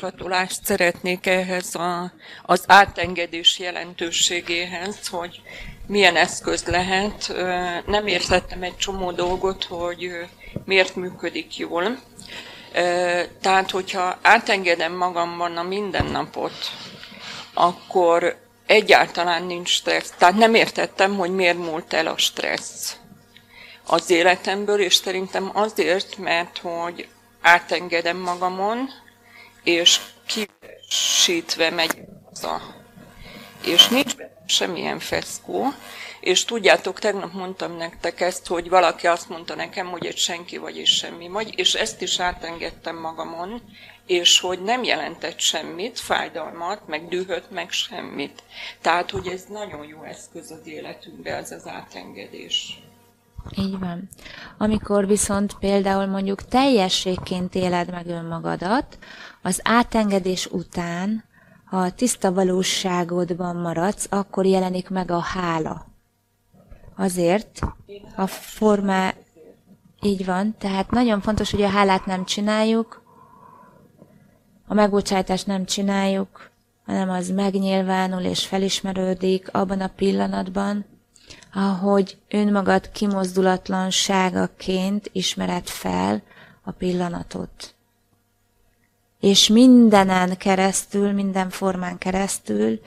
becsatolást szeretnék ehhez a, az átengedés jelentőségéhez, hogy milyen eszköz lehet. Nem értettem egy csomó dolgot, hogy miért működik jól. Tehát, hogyha átengedem magamban a mindennapot, akkor egyáltalán nincs stressz. Tehát nem értettem, hogy miért múlt el a stressz az életemből, és szerintem azért, mert hogy átengedem magamon, és kivesítve megy haza. És nincs benne semmilyen feszkó, és tudjátok, tegnap mondtam nektek ezt, hogy valaki azt mondta nekem, hogy egy senki vagy és semmi vagy, és ezt is átengedtem magamon, és hogy nem jelentett semmit, fájdalmat, meg dühöt, meg semmit. Tehát, hogy ez nagyon jó eszköz az életünkbe, ez az átengedés. Így van. Amikor viszont például mondjuk teljességként éled meg önmagadat, az átengedés után, ha a tiszta valóságodban maradsz, akkor jelenik meg a hála. Azért a formá... Így van, tehát nagyon fontos, hogy a hálát nem csináljuk, a megbocsátást nem csináljuk, hanem az megnyilvánul és felismerődik abban a pillanatban, ahogy önmagad kimozdulatlanságaként ismered fel a pillanatot. És mindenen keresztül, minden formán keresztül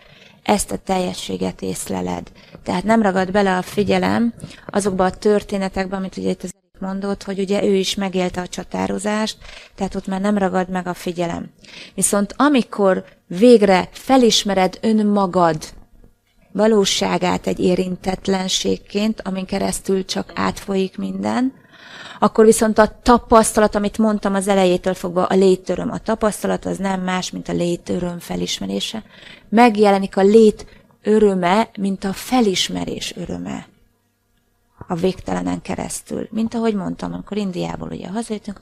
ezt a teljességet észleled. Tehát nem ragad bele a figyelem azokba a történetekbe, amit ugye itt az Erik mondott, hogy ugye ő is megélte a csatározást, tehát ott már nem ragad meg a figyelem. Viszont amikor végre felismered önmagad valóságát egy érintetlenségként, amin keresztül csak átfolyik minden, akkor viszont a tapasztalat, amit mondtam az elejétől fogva, a létöröm. A tapasztalat az nem más, mint a létöröm felismerése. Megjelenik a lét öröme, mint a felismerés öröme. A végtelenen keresztül. Mint ahogy mondtam, amikor Indiából ugye hazajöttünk,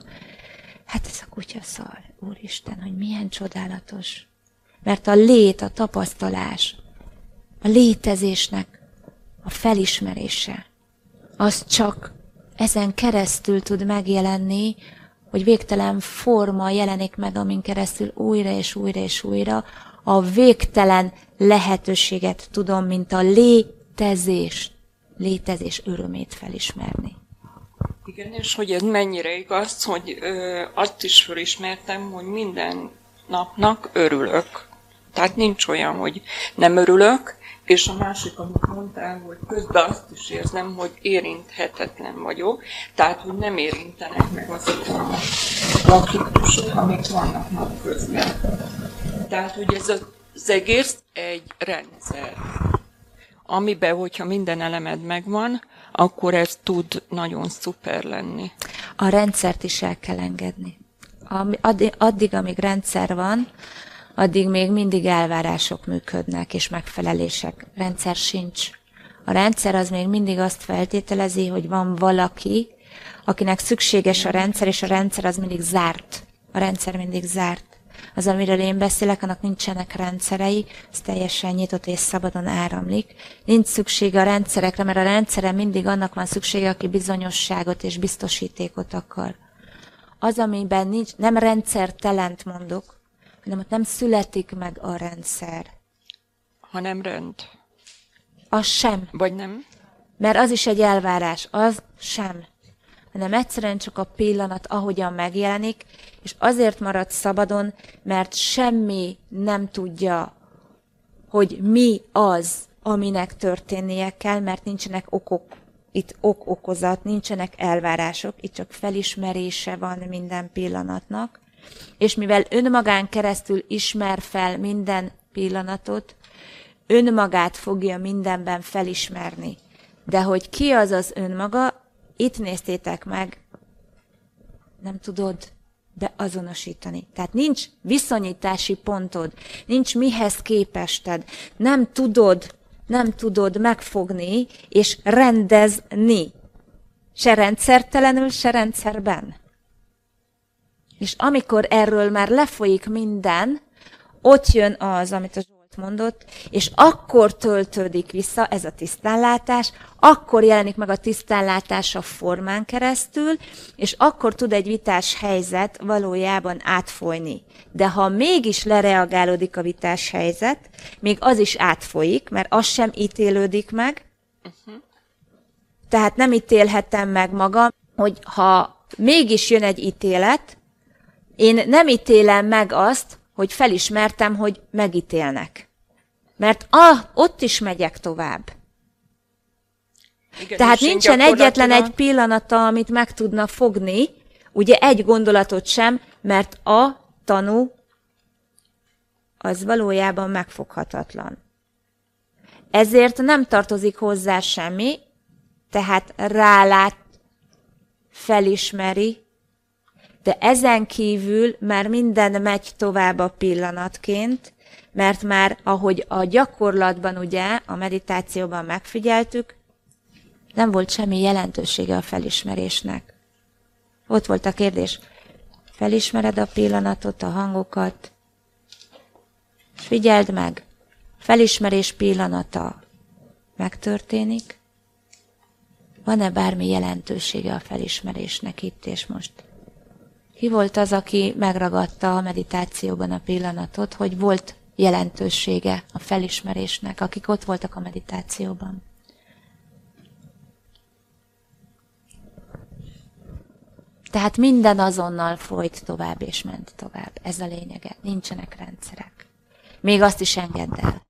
hát ez a kutya szar, úristen, hogy milyen csodálatos. Mert a lét, a tapasztalás, a létezésnek a felismerése, az csak ezen keresztül tud megjelenni, hogy végtelen forma jelenik meg, amin keresztül újra és újra és újra a végtelen lehetőséget tudom, mint a létezés, létezés örömét felismerni. Igen, és hogy ez mennyire igaz, hogy ö, azt is felismertem, hogy minden napnak örülök. Tehát nincs olyan, hogy nem örülök, és a másik, amit mondtál, hogy közben azt is érzem, hogy érinthetetlen vagyok, tehát, hogy nem érintenek meg azok a konfliktusok, amik vannak napközben. Tehát, hogy ez az egész egy rendszer, amiben, hogyha minden elemed megvan, akkor ez tud nagyon szuper lenni. A rendszert is el kell engedni. Addig, amíg rendszer van, addig még mindig elvárások működnek, és megfelelések. Rendszer sincs. A rendszer az még mindig azt feltételezi, hogy van valaki, akinek szükséges a rendszer, és a rendszer az mindig zárt. A rendszer mindig zárt. Az, amiről én beszélek, annak nincsenek rendszerei, ez teljesen nyitott és szabadon áramlik. Nincs szüksége a rendszerekre, mert a rendszere mindig annak van szüksége, aki bizonyosságot és biztosítékot akar. Az, amiben nincs, nem rendszertelent mondok, hanem ott nem születik meg a rendszer. Hanem rend. Az sem. Vagy nem? Mert az is egy elvárás, az sem. Hanem egyszerűen csak a pillanat, ahogyan megjelenik, és azért marad szabadon, mert semmi nem tudja, hogy mi az, aminek történnie kell, mert nincsenek okok, itt ok-okozat, nincsenek elvárások, itt csak felismerése van minden pillanatnak, és mivel önmagán keresztül ismer fel minden pillanatot, önmagát fogja mindenben felismerni. De hogy ki az az önmaga, itt néztétek meg, nem tudod beazonosítani. Tehát nincs viszonyítási pontod, nincs mihez képested, nem tudod, nem tudod megfogni és rendezni. Se rendszertelenül, se rendszerben. És amikor erről már lefolyik minden, ott jön az, amit a Zsolt mondott, és akkor töltődik vissza ez a tisztánlátás, akkor jelenik meg a tisztánlátás a formán keresztül, és akkor tud egy vitás helyzet valójában átfolyni. De ha mégis lereagálódik a vitás helyzet, még az is átfolyik, mert az sem ítélődik meg, uh-huh. tehát nem ítélhetem meg magam, hogy ha mégis jön egy ítélet, én nem ítélem meg azt, hogy felismertem, hogy megítélnek. Mert ah, ott is megyek tovább. Igen, Tehát nincsen egyetlen egy pillanata, amit meg tudna fogni, ugye egy gondolatot sem, mert a tanú az valójában megfoghatatlan. Ezért nem tartozik hozzá semmi, tehát rálát, felismeri, de ezen kívül már minden megy tovább a pillanatként, mert már ahogy a gyakorlatban ugye, a meditációban megfigyeltük, nem volt semmi jelentősége a felismerésnek. Ott volt a kérdés, felismered a pillanatot, a hangokat, figyeld meg, felismerés pillanata megtörténik, van-e bármi jelentősége a felismerésnek itt és most? Ki volt az, aki megragadta a meditációban a pillanatot, hogy volt jelentősége a felismerésnek, akik ott voltak a meditációban? Tehát minden azonnal folyt tovább és ment tovább. Ez a lényege. Nincsenek rendszerek. Még azt is engedd el.